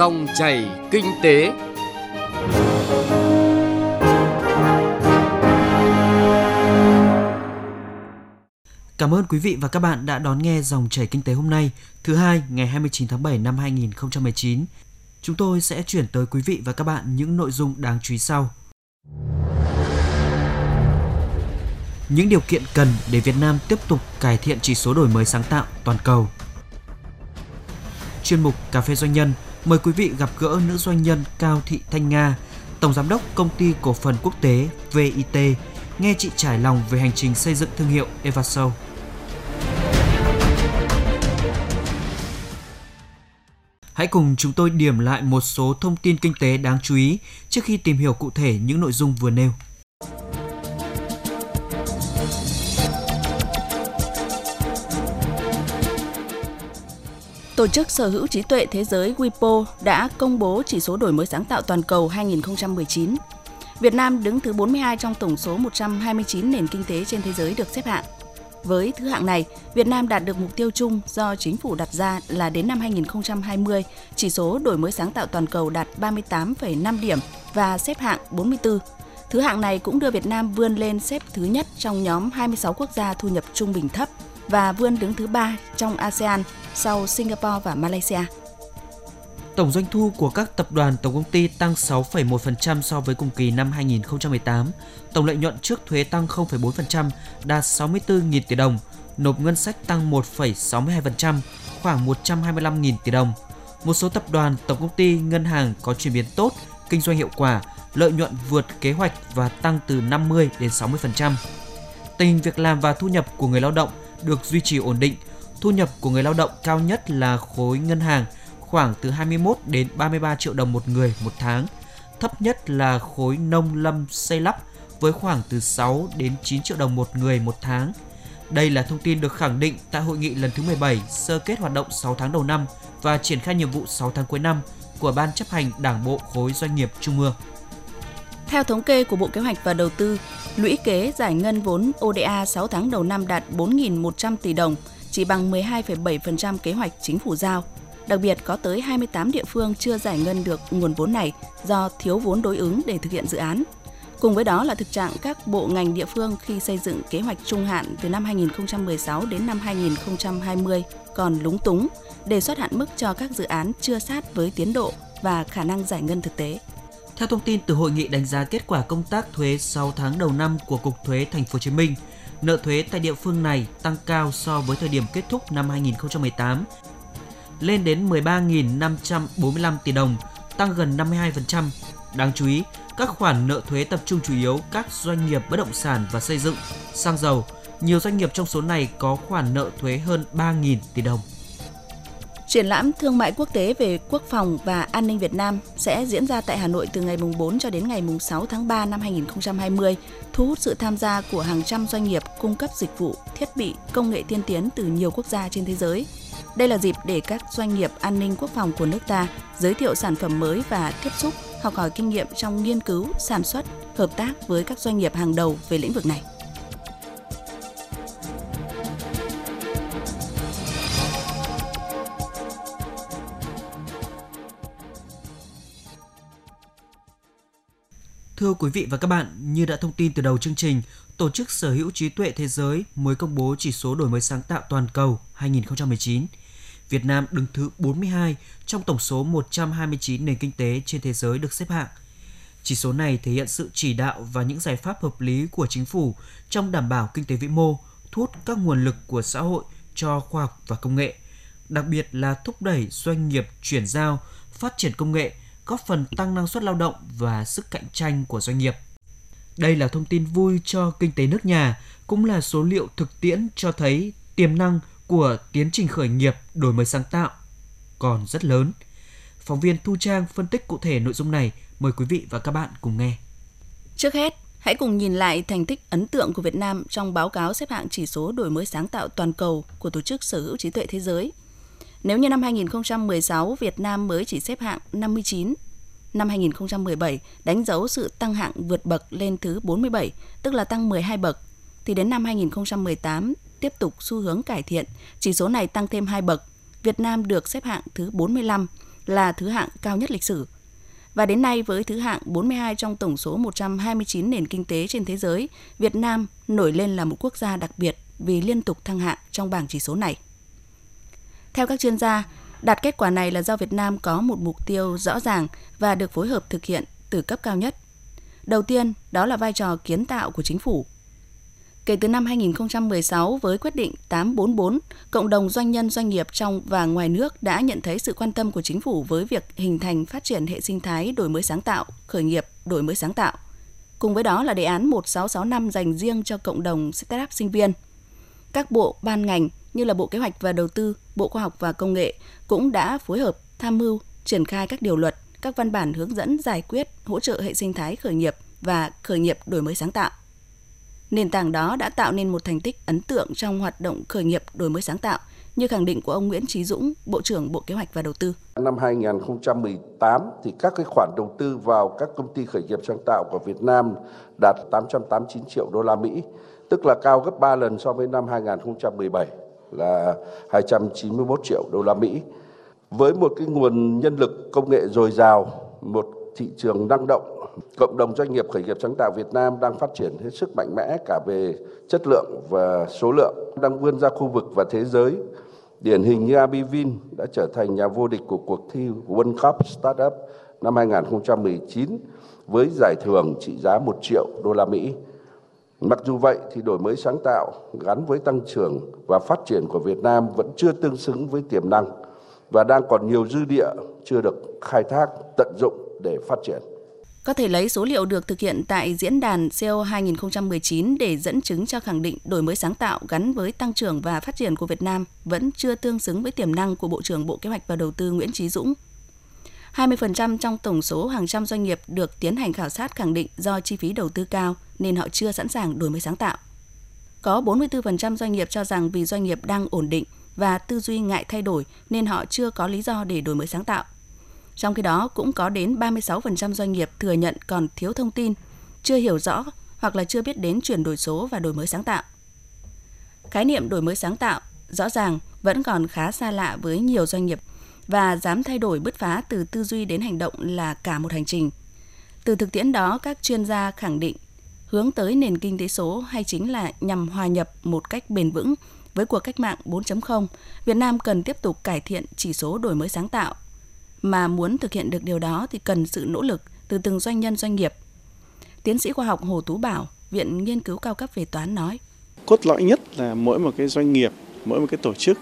Dòng chảy kinh tế. Cảm ơn quý vị và các bạn đã đón nghe dòng chảy kinh tế hôm nay, thứ hai ngày 29 tháng 7 năm 2019. Chúng tôi sẽ chuyển tới quý vị và các bạn những nội dung đáng chú ý sau. Những điều kiện cần để Việt Nam tiếp tục cải thiện chỉ số đổi mới sáng tạo toàn cầu. Chuyên mục Cà phê Doanh nhân mời quý vị gặp gỡ nữ doanh nhân Cao Thị Thanh Nga, Tổng Giám đốc Công ty Cổ phần Quốc tế VIT, nghe chị trải lòng về hành trình xây dựng thương hiệu Evasol. Hãy cùng chúng tôi điểm lại một số thông tin kinh tế đáng chú ý trước khi tìm hiểu cụ thể những nội dung vừa nêu. Tổ chức Sở hữu trí tuệ thế giới WIPO đã công bố chỉ số đổi mới sáng tạo toàn cầu 2019. Việt Nam đứng thứ 42 trong tổng số 129 nền kinh tế trên thế giới được xếp hạng. Với thứ hạng này, Việt Nam đạt được mục tiêu chung do chính phủ đặt ra là đến năm 2020, chỉ số đổi mới sáng tạo toàn cầu đạt 38,5 điểm và xếp hạng 44. Thứ hạng này cũng đưa Việt Nam vươn lên xếp thứ nhất trong nhóm 26 quốc gia thu nhập trung bình thấp và vươn đứng thứ ba trong ASEAN sau Singapore và Malaysia. Tổng doanh thu của các tập đoàn tổng công ty tăng 6,1% so với cùng kỳ năm 2018. Tổng lợi nhuận trước thuế tăng 0,4%, đạt 64.000 tỷ đồng. Nộp ngân sách tăng 1,62%, khoảng 125.000 tỷ đồng. Một số tập đoàn, tổng công ty, ngân hàng có chuyển biến tốt, kinh doanh hiệu quả, lợi nhuận vượt kế hoạch và tăng từ 50 đến 60%. Tình việc làm và thu nhập của người lao động được duy trì ổn định. Thu nhập của người lao động cao nhất là khối ngân hàng – khoảng từ 21 đến 33 triệu đồng một người một tháng. Thấp nhất là khối nông lâm xây lắp với khoảng từ 6 đến 9 triệu đồng một người một tháng. Đây là thông tin được khẳng định tại hội nghị lần thứ 17 sơ kết hoạt động 6 tháng đầu năm và triển khai nhiệm vụ 6 tháng cuối năm của Ban chấp hành Đảng bộ khối doanh nghiệp Trung ương. Theo thống kê của Bộ Kế hoạch và Đầu tư, lũy kế giải ngân vốn ODA 6 tháng đầu năm đạt 4.100 tỷ đồng, chỉ bằng 12,7% kế hoạch chính phủ giao. Đặc biệt có tới 28 địa phương chưa giải ngân được nguồn vốn này do thiếu vốn đối ứng để thực hiện dự án. Cùng với đó là thực trạng các bộ ngành địa phương khi xây dựng kế hoạch trung hạn từ năm 2016 đến năm 2020 còn lúng túng, đề xuất hạn mức cho các dự án chưa sát với tiến độ và khả năng giải ngân thực tế. Theo thông tin từ hội nghị đánh giá kết quả công tác thuế 6 tháng đầu năm của Cục Thuế Thành phố Hồ Chí Minh, nợ thuế tại địa phương này tăng cao so với thời điểm kết thúc năm 2018 lên đến 13.545 tỷ đồng, tăng gần 52%. Đáng chú ý, các khoản nợ thuế tập trung chủ yếu các doanh nghiệp bất động sản và xây dựng, xăng dầu. Nhiều doanh nghiệp trong số này có khoản nợ thuế hơn 3.000 tỷ đồng. Triển lãm thương mại quốc tế về quốc phòng và an ninh Việt Nam sẽ diễn ra tại Hà Nội từ ngày 4 cho đến ngày 6 tháng 3 năm 2020, thu hút sự tham gia của hàng trăm doanh nghiệp cung cấp dịch vụ, thiết bị, công nghệ tiên tiến từ nhiều quốc gia trên thế giới. Đây là dịp để các doanh nghiệp an ninh quốc phòng của nước ta giới thiệu sản phẩm mới và tiếp xúc, học hỏi kinh nghiệm trong nghiên cứu, sản xuất, hợp tác với các doanh nghiệp hàng đầu về lĩnh vực này. Thưa quý vị và các bạn, như đã thông tin từ đầu chương trình, Tổ chức Sở hữu trí tuệ thế giới mới công bố chỉ số đổi mới sáng tạo toàn cầu 2019. Việt Nam đứng thứ 42 trong tổng số 129 nền kinh tế trên thế giới được xếp hạng. Chỉ số này thể hiện sự chỉ đạo và những giải pháp hợp lý của chính phủ trong đảm bảo kinh tế vĩ mô, thu hút các nguồn lực của xã hội cho khoa học và công nghệ, đặc biệt là thúc đẩy doanh nghiệp chuyển giao, phát triển công nghệ, góp phần tăng năng suất lao động và sức cạnh tranh của doanh nghiệp. Đây là thông tin vui cho kinh tế nước nhà, cũng là số liệu thực tiễn cho thấy tiềm năng của tiến trình khởi nghiệp đổi mới sáng tạo còn rất lớn. Phóng viên Thu Trang phân tích cụ thể nội dung này, mời quý vị và các bạn cùng nghe. Trước hết, hãy cùng nhìn lại thành tích ấn tượng của Việt Nam trong báo cáo xếp hạng chỉ số đổi mới sáng tạo toàn cầu của Tổ chức Sở hữu trí tuệ thế giới. Nếu như năm 2016 Việt Nam mới chỉ xếp hạng 59, năm 2017 đánh dấu sự tăng hạng vượt bậc lên thứ 47, tức là tăng 12 bậc, thì đến năm 2018 tiếp tục xu hướng cải thiện, chỉ số này tăng thêm 2 bậc. Việt Nam được xếp hạng thứ 45, là thứ hạng cao nhất lịch sử. Và đến nay với thứ hạng 42 trong tổng số 129 nền kinh tế trên thế giới, Việt Nam nổi lên là một quốc gia đặc biệt vì liên tục thăng hạng trong bảng chỉ số này. Theo các chuyên gia, đạt kết quả này là do Việt Nam có một mục tiêu rõ ràng và được phối hợp thực hiện từ cấp cao nhất. Đầu tiên, đó là vai trò kiến tạo của chính phủ Kể từ năm 2016 với quyết định 844, cộng đồng doanh nhân doanh nghiệp trong và ngoài nước đã nhận thấy sự quan tâm của chính phủ với việc hình thành phát triển hệ sinh thái đổi mới sáng tạo, khởi nghiệp, đổi mới sáng tạo. Cùng với đó là đề án 1665 dành riêng cho cộng đồng startup sinh viên. Các bộ ban ngành như là Bộ Kế hoạch và Đầu tư, Bộ Khoa học và Công nghệ cũng đã phối hợp tham mưu triển khai các điều luật, các văn bản hướng dẫn giải quyết hỗ trợ hệ sinh thái khởi nghiệp và khởi nghiệp đổi mới sáng tạo. Nền tảng đó đã tạo nên một thành tích ấn tượng trong hoạt động khởi nghiệp đổi mới sáng tạo, như khẳng định của ông Nguyễn Trí Dũng, Bộ trưởng Bộ Kế hoạch và Đầu tư. Năm 2018 thì các cái khoản đầu tư vào các công ty khởi nghiệp sáng tạo của Việt Nam đạt 889 triệu đô la Mỹ, tức là cao gấp 3 lần so với năm 2017 là 291 triệu đô la Mỹ. Với một cái nguồn nhân lực công nghệ dồi dào, một thị trường năng động cộng đồng doanh nghiệp khởi nghiệp sáng tạo Việt Nam đang phát triển hết sức mạnh mẽ cả về chất lượng và số lượng, đang vươn ra khu vực và thế giới. Điển hình như Abivin đã trở thành nhà vô địch của cuộc thi World Cup Startup năm 2019 với giải thưởng trị giá 1 triệu đô la Mỹ. Mặc dù vậy thì đổi mới sáng tạo gắn với tăng trưởng và phát triển của Việt Nam vẫn chưa tương xứng với tiềm năng và đang còn nhiều dư địa chưa được khai thác, tận dụng để phát triển. Có thể lấy số liệu được thực hiện tại diễn đàn CO 2019 để dẫn chứng cho khẳng định đổi mới sáng tạo gắn với tăng trưởng và phát triển của Việt Nam vẫn chưa tương xứng với tiềm năng của Bộ trưởng Bộ Kế hoạch và Đầu tư Nguyễn Trí Dũng. 20% trong tổng số hàng trăm doanh nghiệp được tiến hành khảo sát khẳng định do chi phí đầu tư cao nên họ chưa sẵn sàng đổi mới sáng tạo. Có 44% doanh nghiệp cho rằng vì doanh nghiệp đang ổn định và tư duy ngại thay đổi nên họ chưa có lý do để đổi mới sáng tạo. Trong khi đó, cũng có đến 36% doanh nghiệp thừa nhận còn thiếu thông tin, chưa hiểu rõ hoặc là chưa biết đến chuyển đổi số và đổi mới sáng tạo. Khái niệm đổi mới sáng tạo rõ ràng vẫn còn khá xa lạ với nhiều doanh nghiệp và dám thay đổi bứt phá từ tư duy đến hành động là cả một hành trình. Từ thực tiễn đó, các chuyên gia khẳng định hướng tới nền kinh tế số hay chính là nhằm hòa nhập một cách bền vững với cuộc cách mạng 4.0, Việt Nam cần tiếp tục cải thiện chỉ số đổi mới sáng tạo mà muốn thực hiện được điều đó thì cần sự nỗ lực từ từng doanh nhân doanh nghiệp. Tiến sĩ khoa học Hồ Tú Bảo, Viện Nghiên cứu cao cấp về toán nói. Cốt lõi nhất là mỗi một cái doanh nghiệp, mỗi một cái tổ chức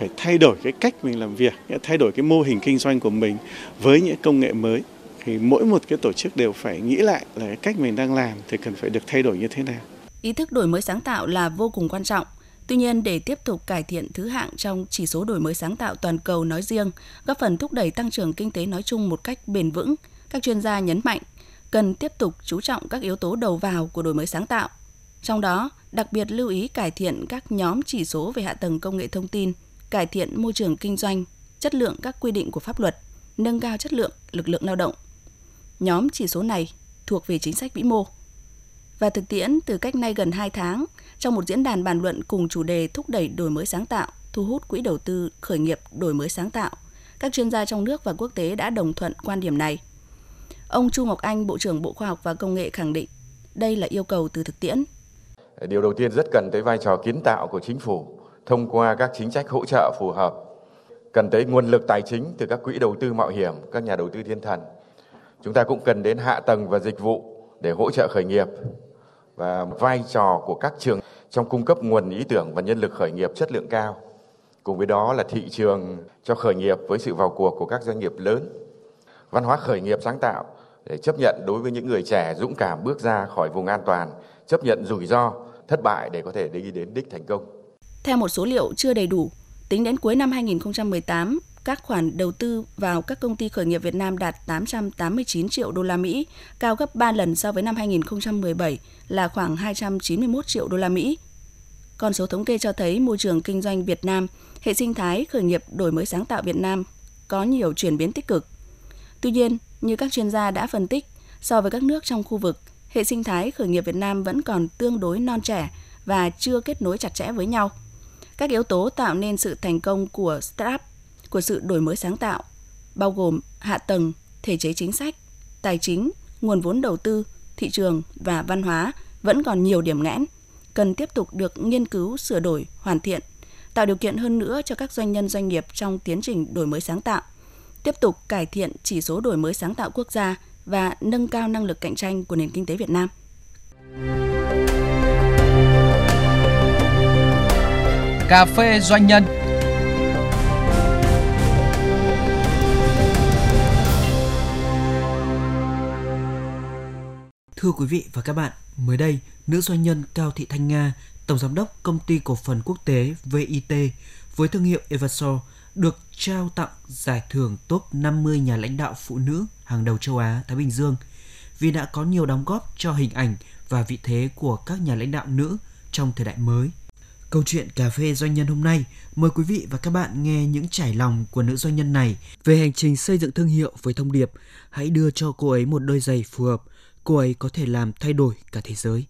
phải thay đổi cái cách mình làm việc, thay đổi cái mô hình kinh doanh của mình với những công nghệ mới. Thì mỗi một cái tổ chức đều phải nghĩ lại là cái cách mình đang làm thì cần phải được thay đổi như thế nào. Ý thức đổi mới sáng tạo là vô cùng quan trọng Tuy nhiên, để tiếp tục cải thiện thứ hạng trong chỉ số đổi mới sáng tạo toàn cầu nói riêng, góp phần thúc đẩy tăng trưởng kinh tế nói chung một cách bền vững, các chuyên gia nhấn mạnh cần tiếp tục chú trọng các yếu tố đầu vào của đổi mới sáng tạo. Trong đó, đặc biệt lưu ý cải thiện các nhóm chỉ số về hạ tầng công nghệ thông tin, cải thiện môi trường kinh doanh, chất lượng các quy định của pháp luật, nâng cao chất lượng lực lượng lao động. Nhóm chỉ số này thuộc về chính sách vĩ mô. Và thực tiễn từ cách nay gần 2 tháng, trong một diễn đàn bàn luận cùng chủ đề thúc đẩy đổi mới sáng tạo, thu hút quỹ đầu tư khởi nghiệp đổi mới sáng tạo, các chuyên gia trong nước và quốc tế đã đồng thuận quan điểm này. Ông Chu Ngọc Anh, Bộ trưởng Bộ Khoa học và Công nghệ khẳng định đây là yêu cầu từ thực tiễn. Điều đầu tiên rất cần tới vai trò kiến tạo của chính phủ thông qua các chính sách hỗ trợ phù hợp. Cần tới nguồn lực tài chính từ các quỹ đầu tư mạo hiểm, các nhà đầu tư thiên thần. Chúng ta cũng cần đến hạ tầng và dịch vụ để hỗ trợ khởi nghiệp và vai trò của các trường trong cung cấp nguồn ý tưởng và nhân lực khởi nghiệp chất lượng cao. Cùng với đó là thị trường cho khởi nghiệp với sự vào cuộc của các doanh nghiệp lớn. Văn hóa khởi nghiệp sáng tạo để chấp nhận đối với những người trẻ dũng cảm bước ra khỏi vùng an toàn, chấp nhận rủi ro, thất bại để có thể đi đến đích thành công. Theo một số liệu chưa đầy đủ, tính đến cuối năm 2018, các khoản đầu tư vào các công ty khởi nghiệp Việt Nam đạt 889 triệu đô la Mỹ, cao gấp 3 lần so với năm 2017 là khoảng 291 triệu đô la Mỹ. Con số thống kê cho thấy môi trường kinh doanh Việt Nam, hệ sinh thái khởi nghiệp đổi mới sáng tạo Việt Nam có nhiều chuyển biến tích cực. Tuy nhiên, như các chuyên gia đã phân tích, so với các nước trong khu vực, hệ sinh thái khởi nghiệp Việt Nam vẫn còn tương đối non trẻ và chưa kết nối chặt chẽ với nhau. Các yếu tố tạo nên sự thành công của startup của sự đổi mới sáng tạo bao gồm hạ tầng, thể chế chính sách, tài chính, nguồn vốn đầu tư, thị trường và văn hóa vẫn còn nhiều điểm nghẽn, cần tiếp tục được nghiên cứu, sửa đổi, hoàn thiện, tạo điều kiện hơn nữa cho các doanh nhân doanh nghiệp trong tiến trình đổi mới sáng tạo, tiếp tục cải thiện chỉ số đổi mới sáng tạo quốc gia và nâng cao năng lực cạnh tranh của nền kinh tế Việt Nam. Cà phê doanh nhân Thưa quý vị và các bạn, mới đây, nữ doanh nhân Cao Thị Thanh Nga, Tổng Giám đốc Công ty Cổ phần Quốc tế VIT với thương hiệu Evasol được trao tặng giải thưởng top 50 nhà lãnh đạo phụ nữ hàng đầu châu Á Thái Bình Dương vì đã có nhiều đóng góp cho hình ảnh và vị thế của các nhà lãnh đạo nữ trong thời đại mới. Câu chuyện cà phê doanh nhân hôm nay mời quý vị và các bạn nghe những trải lòng của nữ doanh nhân này về hành trình xây dựng thương hiệu với thông điệp hãy đưa cho cô ấy một đôi giày phù hợp, cô ấy có thể làm thay đổi cả thế giới.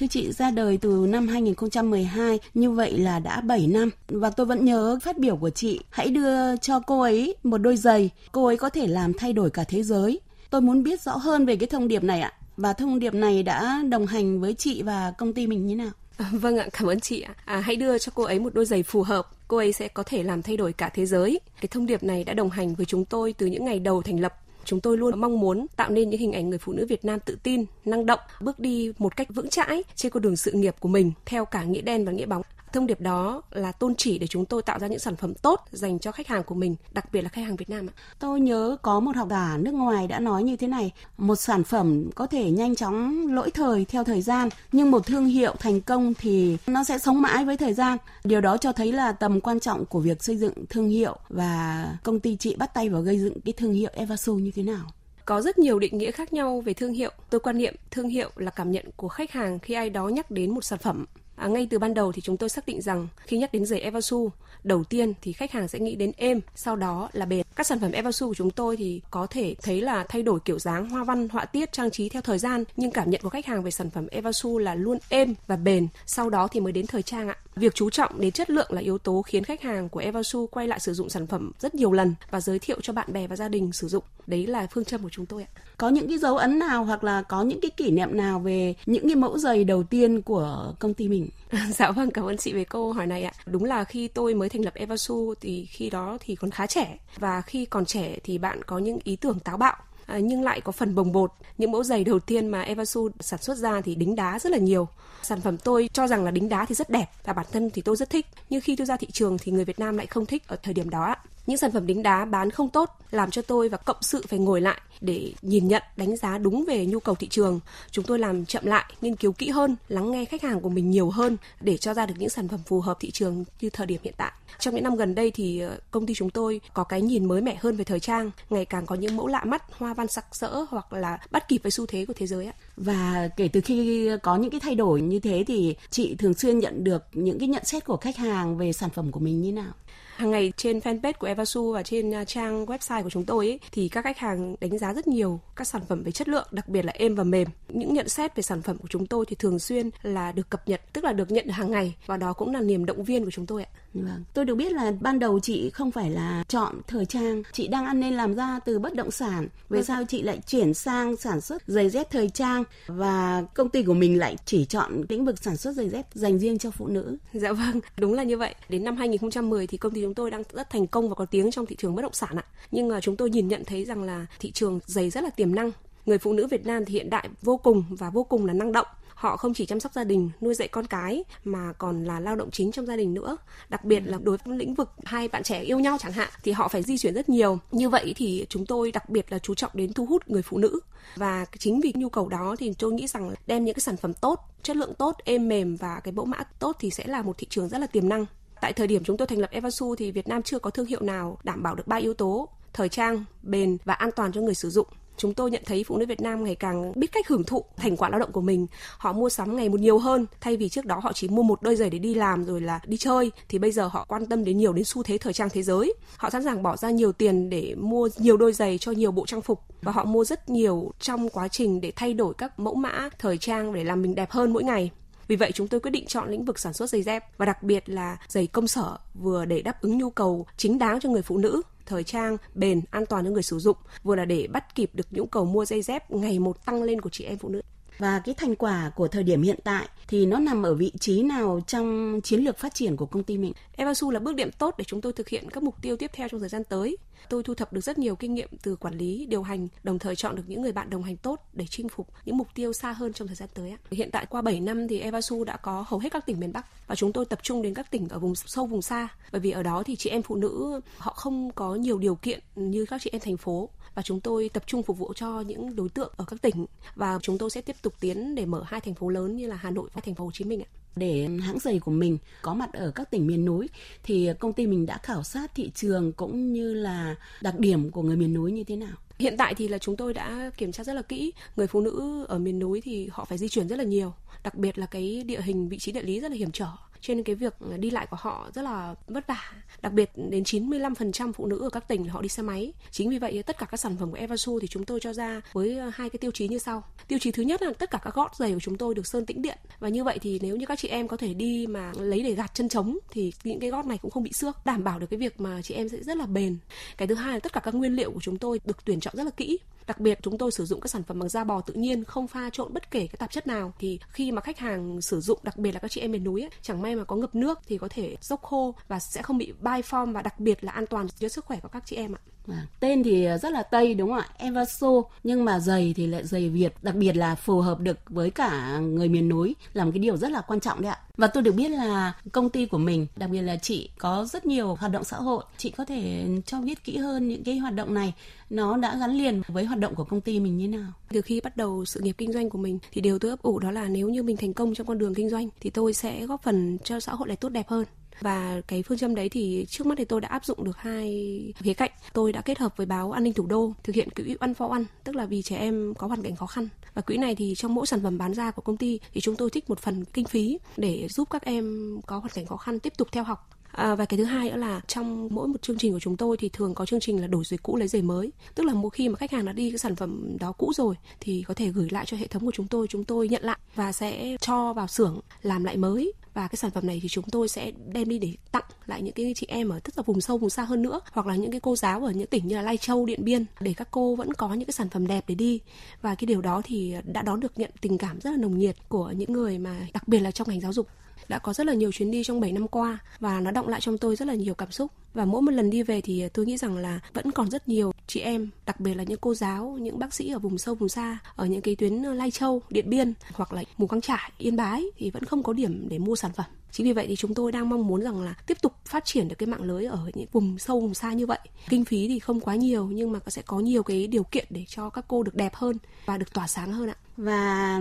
Thưa chị ra đời từ năm 2012, như vậy là đã 7 năm và tôi vẫn nhớ phát biểu của chị, hãy đưa cho cô ấy một đôi giày, cô ấy có thể làm thay đổi cả thế giới. Tôi muốn biết rõ hơn về cái thông điệp này ạ. Và thông điệp này đã đồng hành với chị và công ty mình như nào? À, vâng ạ, cảm ơn chị ạ. À, hãy đưa cho cô ấy một đôi giày phù hợp, cô ấy sẽ có thể làm thay đổi cả thế giới. Cái thông điệp này đã đồng hành với chúng tôi từ những ngày đầu thành lập chúng tôi luôn mong muốn tạo nên những hình ảnh người phụ nữ Việt Nam tự tin, năng động, bước đi một cách vững chãi trên con đường sự nghiệp của mình theo cả nghĩa đen và nghĩa bóng. Thông điệp đó là tôn chỉ để chúng tôi tạo ra những sản phẩm tốt dành cho khách hàng của mình, đặc biệt là khách hàng Việt Nam. Tôi nhớ có một học giả nước ngoài đã nói như thế này, một sản phẩm có thể nhanh chóng lỗi thời theo thời gian, nhưng một thương hiệu thành công thì nó sẽ sống mãi với thời gian. Điều đó cho thấy là tầm quan trọng của việc xây dựng thương hiệu và công ty chị bắt tay vào gây dựng cái thương hiệu Evasu như thế nào có rất nhiều định nghĩa khác nhau về thương hiệu. Tôi quan niệm thương hiệu là cảm nhận của khách hàng khi ai đó nhắc đến một sản phẩm À, ngay từ ban đầu thì chúng tôi xác định rằng khi nhắc đến giày Evasu, đầu tiên thì khách hàng sẽ nghĩ đến êm, sau đó là bền. Các sản phẩm Evasu của chúng tôi thì có thể thấy là thay đổi kiểu dáng, hoa văn, họa tiết, trang trí theo thời gian, nhưng cảm nhận của khách hàng về sản phẩm Evasu là luôn êm và bền. Sau đó thì mới đến thời trang ạ. Việc chú trọng đến chất lượng là yếu tố khiến khách hàng của Evasu quay lại sử dụng sản phẩm rất nhiều lần và giới thiệu cho bạn bè và gia đình sử dụng. Đấy là phương châm của chúng tôi ạ. Có những cái dấu ấn nào hoặc là có những cái kỷ niệm nào về những cái mẫu giày đầu tiên của công ty mình? dạ vâng, cảm ơn chị về câu hỏi này ạ. Đúng là khi tôi mới thành lập Evasu thì khi đó thì còn khá trẻ và khi còn trẻ thì bạn có những ý tưởng táo bạo À, nhưng lại có phần bồng bột. Những mẫu giày đầu tiên mà Evasu sản xuất ra thì đính đá rất là nhiều. Sản phẩm tôi cho rằng là đính đá thì rất đẹp và bản thân thì tôi rất thích. Nhưng khi tôi ra thị trường thì người Việt Nam lại không thích ở thời điểm đó. Những sản phẩm đính đá bán không tốt làm cho tôi và cộng sự phải ngồi lại để nhìn nhận, đánh giá đúng về nhu cầu thị trường. Chúng tôi làm chậm lại, nghiên cứu kỹ hơn, lắng nghe khách hàng của mình nhiều hơn để cho ra được những sản phẩm phù hợp thị trường như thời điểm hiện tại. Trong những năm gần đây thì ờ, công ty chúng tôi có cái nhìn mới mẻ hơn về thời trang, ngày càng có những mẫu lạ mắt, hoa văn sặc sỡ hoặc là bắt kịp với xu thế của thế giới ạ. Và kể từ khi có những cái thay đổi như thế thì chị thường xuyên nhận được những cái nhận xét của khách hàng về sản phẩm của mình như nào? Hàng ngày trên fanpage của Evasu và trên à, trang website của chúng tôi ấy, thì các khách hàng đánh giá rất nhiều các sản phẩm về chất lượng, đặc biệt là êm và mềm. Những nhận xét về sản phẩm của chúng tôi thì thường xuyên là được cập nhật, tức là được nhận hàng ngày và đó cũng là niềm động viên của chúng tôi ạ. Vâng. Tôi được biết là ban đầu chị không phải là chọn thời trang, chị đang ăn nên làm ra từ bất động sản. Về vâng. sao chị lại chuyển sang sản xuất giày dép thời trang và công ty của mình lại chỉ chọn lĩnh vực sản xuất giày dép dành riêng cho phụ nữ? Dạ vâng, đúng là như vậy. Đến năm 2010 thì công ty chúng tôi đang rất thành công và có tiếng trong thị trường bất động sản ạ. Nhưng mà chúng tôi nhìn nhận thấy rằng là thị trường giày rất là tiềm năng. Người phụ nữ Việt Nam thì hiện đại vô cùng và vô cùng là năng động. Họ không chỉ chăm sóc gia đình, nuôi dạy con cái, mà còn là lao động chính trong gia đình nữa. Đặc biệt là đối với lĩnh vực hai bạn trẻ yêu nhau chẳng hạn, thì họ phải di chuyển rất nhiều. Như vậy thì chúng tôi đặc biệt là chú trọng đến thu hút người phụ nữ. Và chính vì nhu cầu đó thì tôi nghĩ rằng đem những cái sản phẩm tốt, chất lượng tốt, êm mềm và cái mẫu mã tốt thì sẽ là một thị trường rất là tiềm năng tại thời điểm chúng tôi thành lập Evasu thì Việt Nam chưa có thương hiệu nào đảm bảo được ba yếu tố thời trang, bền và an toàn cho người sử dụng chúng tôi nhận thấy phụ nữ Việt Nam ngày càng biết cách hưởng thụ thành quả lao động của mình. Họ mua sắm ngày một nhiều hơn, thay vì trước đó họ chỉ mua một đôi giày để đi làm rồi là đi chơi thì bây giờ họ quan tâm đến nhiều đến xu thế thời trang thế giới. Họ sẵn sàng bỏ ra nhiều tiền để mua nhiều đôi giày cho nhiều bộ trang phục và họ mua rất nhiều trong quá trình để thay đổi các mẫu mã thời trang để làm mình đẹp hơn mỗi ngày. Vì vậy chúng tôi quyết định chọn lĩnh vực sản xuất giày dép và đặc biệt là giày công sở vừa để đáp ứng nhu cầu chính đáng cho người phụ nữ thời trang, bền, an toàn cho người sử dụng, vừa là để bắt kịp được nhu cầu mua giày dép ngày một tăng lên của chị em phụ nữ. Và cái thành quả của thời điểm hiện tại thì nó nằm ở vị trí nào trong chiến lược phát triển của công ty mình? Evasu là bước điểm tốt để chúng tôi thực hiện các mục tiêu tiếp theo trong thời gian tới. Tôi thu thập được rất nhiều kinh nghiệm từ quản lý, điều hành, đồng thời chọn được những người bạn đồng hành tốt để chinh phục những mục tiêu xa hơn trong thời gian tới. Hiện tại qua 7 năm thì Evasu đã có hầu hết các tỉnh miền Bắc và chúng tôi tập trung đến các tỉnh ở vùng sâu vùng xa bởi vì ở đó thì chị em phụ nữ họ không có nhiều điều kiện như các chị em thành phố và chúng tôi tập trung phục vụ cho những đối tượng ở các tỉnh và chúng tôi sẽ tiếp tục tiến để mở hai thành phố lớn như là Hà Nội và thành phố Hồ Chí Minh ạ. Để hãng giày của mình có mặt ở các tỉnh miền núi thì công ty mình đã khảo sát thị trường cũng như là đặc điểm của người miền núi như thế nào? Hiện tại thì là chúng tôi đã kiểm tra rất là kỹ. Người phụ nữ ở miền núi thì họ phải di chuyển rất là nhiều. Đặc biệt là cái địa hình vị trí địa lý rất là hiểm trở cho nên cái việc ờ, đi lại của họ rất là vất vả. Đặc biệt đến 95% phụ nữ ở các tỉnh họ đi xe máy. Chính vì vậy, tất cả các sản phẩm của Evasu thì chúng tôi cho ra với ờ, hai cái tiêu chí như sau. Tiêu chí thứ nhất là tất cả các gót giày của chúng tôi được sơn tĩnh điện. Và như vậy thì nếu như các chị em có thể đi mà lấy để gạt chân trống thì những cái gót này cũng không bị xước, đảm bảo được cái việc mà chị em sẽ rất là bền. Cái thứ hai là tất cả các nguyên liệu của chúng tôi được tuyển chọn rất là kỹ. Đặc biệt chúng tôi sử dụng các sản phẩm bằng da bò tự nhiên, không pha trộn bất kể cái tạp chất nào thì khi mà khách hàng sử dụng đặc biệt là các chị em miền núi ấy, chẳng may mà có ngập nước thì có thể dốc khô và sẽ không bị bay form và đặc biệt là an toàn cho sức khỏe của các chị em ạ. À, tên thì rất là tây đúng không ạ? Evaso nhưng mà giày thì lại giày Việt, đặc biệt là phù hợp được với cả người miền núi là một cái điều rất là quan trọng đấy ạ. Và tôi được biết là công ty của mình, đặc biệt là chị có rất nhiều hoạt động xã hội. Chị có thể cho biết kỹ hơn những cái hoạt động này nó đã gắn liền với hoạt động của công ty mình như nào? Từ khi bắt đầu sự nghiệp kinh doanh của mình thì điều tôi ấp ủ đó là nếu như mình thành công trong con đường kinh doanh thì tôi sẽ góp phần cho xã hội này tốt đẹp hơn và cái phương châm đấy thì trước mắt thì tôi đã áp dụng được hai khía cạnh. Tôi đã kết hợp với báo an ninh thủ đô, thực hiện quỹ ăn for ăn tức là vì trẻ em có hoàn cảnh khó khăn. Và quỹ này thì trong mỗi sản phẩm bán ra của công ty thì chúng tôi trích một phần kinh phí để giúp các em có hoàn cảnh khó khăn tiếp tục theo học. À, và cái thứ hai nữa là trong mỗi một chương trình của chúng tôi thì thường có chương trình là đổi giày cũ lấy giày mới. Tức là một khi mà khách hàng đã đi cái sản phẩm đó cũ rồi thì có thể gửi lại cho hệ thống của chúng tôi chúng tôi nhận lại và sẽ cho vào xưởng làm lại mới. Và cái sản phẩm này thì chúng tôi sẽ đem đi để tặng lại những cái chị em ở tất cả vùng sâu vùng xa hơn nữa. Hoặc là những cái cô giáo ở những tỉnh như là Lai Châu, Điện Biên để các cô vẫn có những cái sản phẩm đẹp để đi. Và cái điều đó thì đã đón được nhận tình cảm rất là nồng nhiệt của những người mà đặc biệt là trong ngành giáo dục đã có rất là nhiều chuyến đi trong 7 năm qua và nó động lại trong tôi rất là nhiều cảm xúc và mỗi một lần đi về thì à, tôi nghĩ rằng là vẫn còn rất nhiều chị em, đặc biệt là những cô giáo, những bác sĩ ở vùng sâu, vùng xa, ở những cái tuyến ờ, lai châu, điện biên hoặc là mù căng trải, yên bái thì vẫn không có điểm để mua sản phẩm. Chính vì vậy thì chúng tôi đang mong muốn rằng là tiếp tục phát triển được cái mạng lưới ở những vùng sâu, vùng xa như vậy. Kinh phí thì không quá nhiều nhưng mà sẽ có nhiều cái điều kiện để cho các cô được đẹp hơn và được tỏa sáng hơn ạ. Và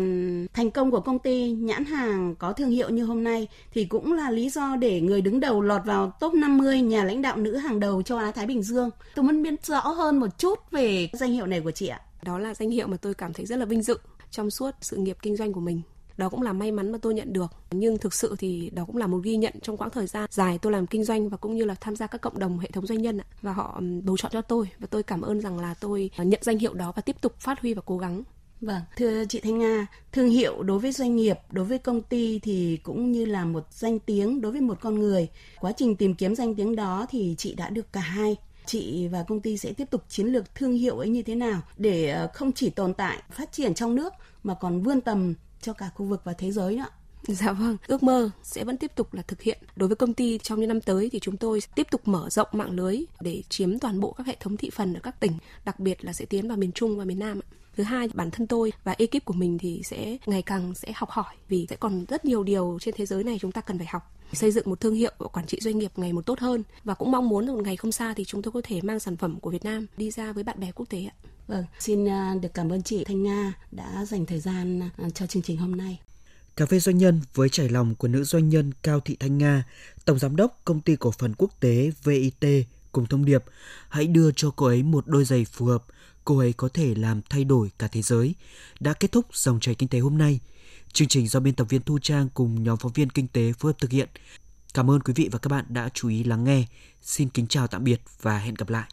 thành công của công ty nhãn hàng có thương hiệu như hôm nay thì cũng là lý do để người đứng đầu lọt vào top 50 nhà lãnh đạo nữ hàng đầu châu Á Thái Bình Dương. Tôi muốn biết rõ hơn một chút về danh hiệu này của chị ạ. Đó là danh hiệu mà tôi cảm thấy rất là vinh dự trong suốt sự nghiệp kinh doanh của mình. Đó cũng là may mắn mà tôi nhận được. Nhưng thực sự thì đó cũng là một ghi nhận trong quãng thời gian dài tôi làm kinh doanh và cũng như là tham gia các cộng đồng hệ thống doanh nhân và họ bầu chọn cho tôi. Và tôi cảm ơn rằng là tôi à, nhận danh hiệu đó và tiếp tục phát huy và cố gắng. Vâng, thưa chị Thanh Nga, thương hiệu đối với doanh nghiệp, đối với công ty thì cũng như là một danh tiếng đối với một con người. Quá trình tìm kiếm danh tiếng đó thì chị đã được cả hai. Chị và công ty sẽ tiếp tục chiến lược thương hiệu ấy như thế nào để ờ, không chỉ tồn tại, phát triển trong nước mà còn vươn tầm cho cả khu vực và thế giới nữa. Dạ vâng, ước mơ sẽ vẫn tiếp tục là thực hiện. Đối với công ty trong những năm tới thì chúng tôi tiếp tục mở rộng mạng lưới để chiếm toàn bộ các hệ thống thị phần ở các tỉnh, đặc biệt là sẽ tiến vào miền Trung và miền Nam thứ hai bản thân tôi và ekip của mình thì sẽ ngày càng sẽ học hỏi vì sẽ còn rất nhiều điều trên thế giới này chúng ta cần phải học xây dựng một thương hiệu và quản trị doanh nghiệp ngày một tốt hơn và cũng mong muốn một ngày không xa thì chúng tôi có thể mang sản phẩm của Việt Nam đi ra với bạn bè quốc tế ạ. Vâng, xin à, được cảm ơn chị Thanh Nga đã dành thời gian à, cho chương trình hôm nay. Cà phê doanh nhân với trải lòng của nữ doanh nhân Cao Thị Thanh Nga, Tổng Giám đốc Công ty Cổ phần Quốc tế VIT cùng thông điệp hãy đưa cho cô ấy một đôi giày phù hợp, cô ấy có thể làm thay đổi cả thế giới. Đã kết thúc dòng chảy kinh tế hôm nay. Chương trình do biên tập viên Thu Trang cùng nhóm phóng viên kinh tế phối hợp thực hiện. Cảm ơn quý vị và các bạn đã chú ý lắng nghe. Xin kính chào tạm biệt và hẹn gặp lại.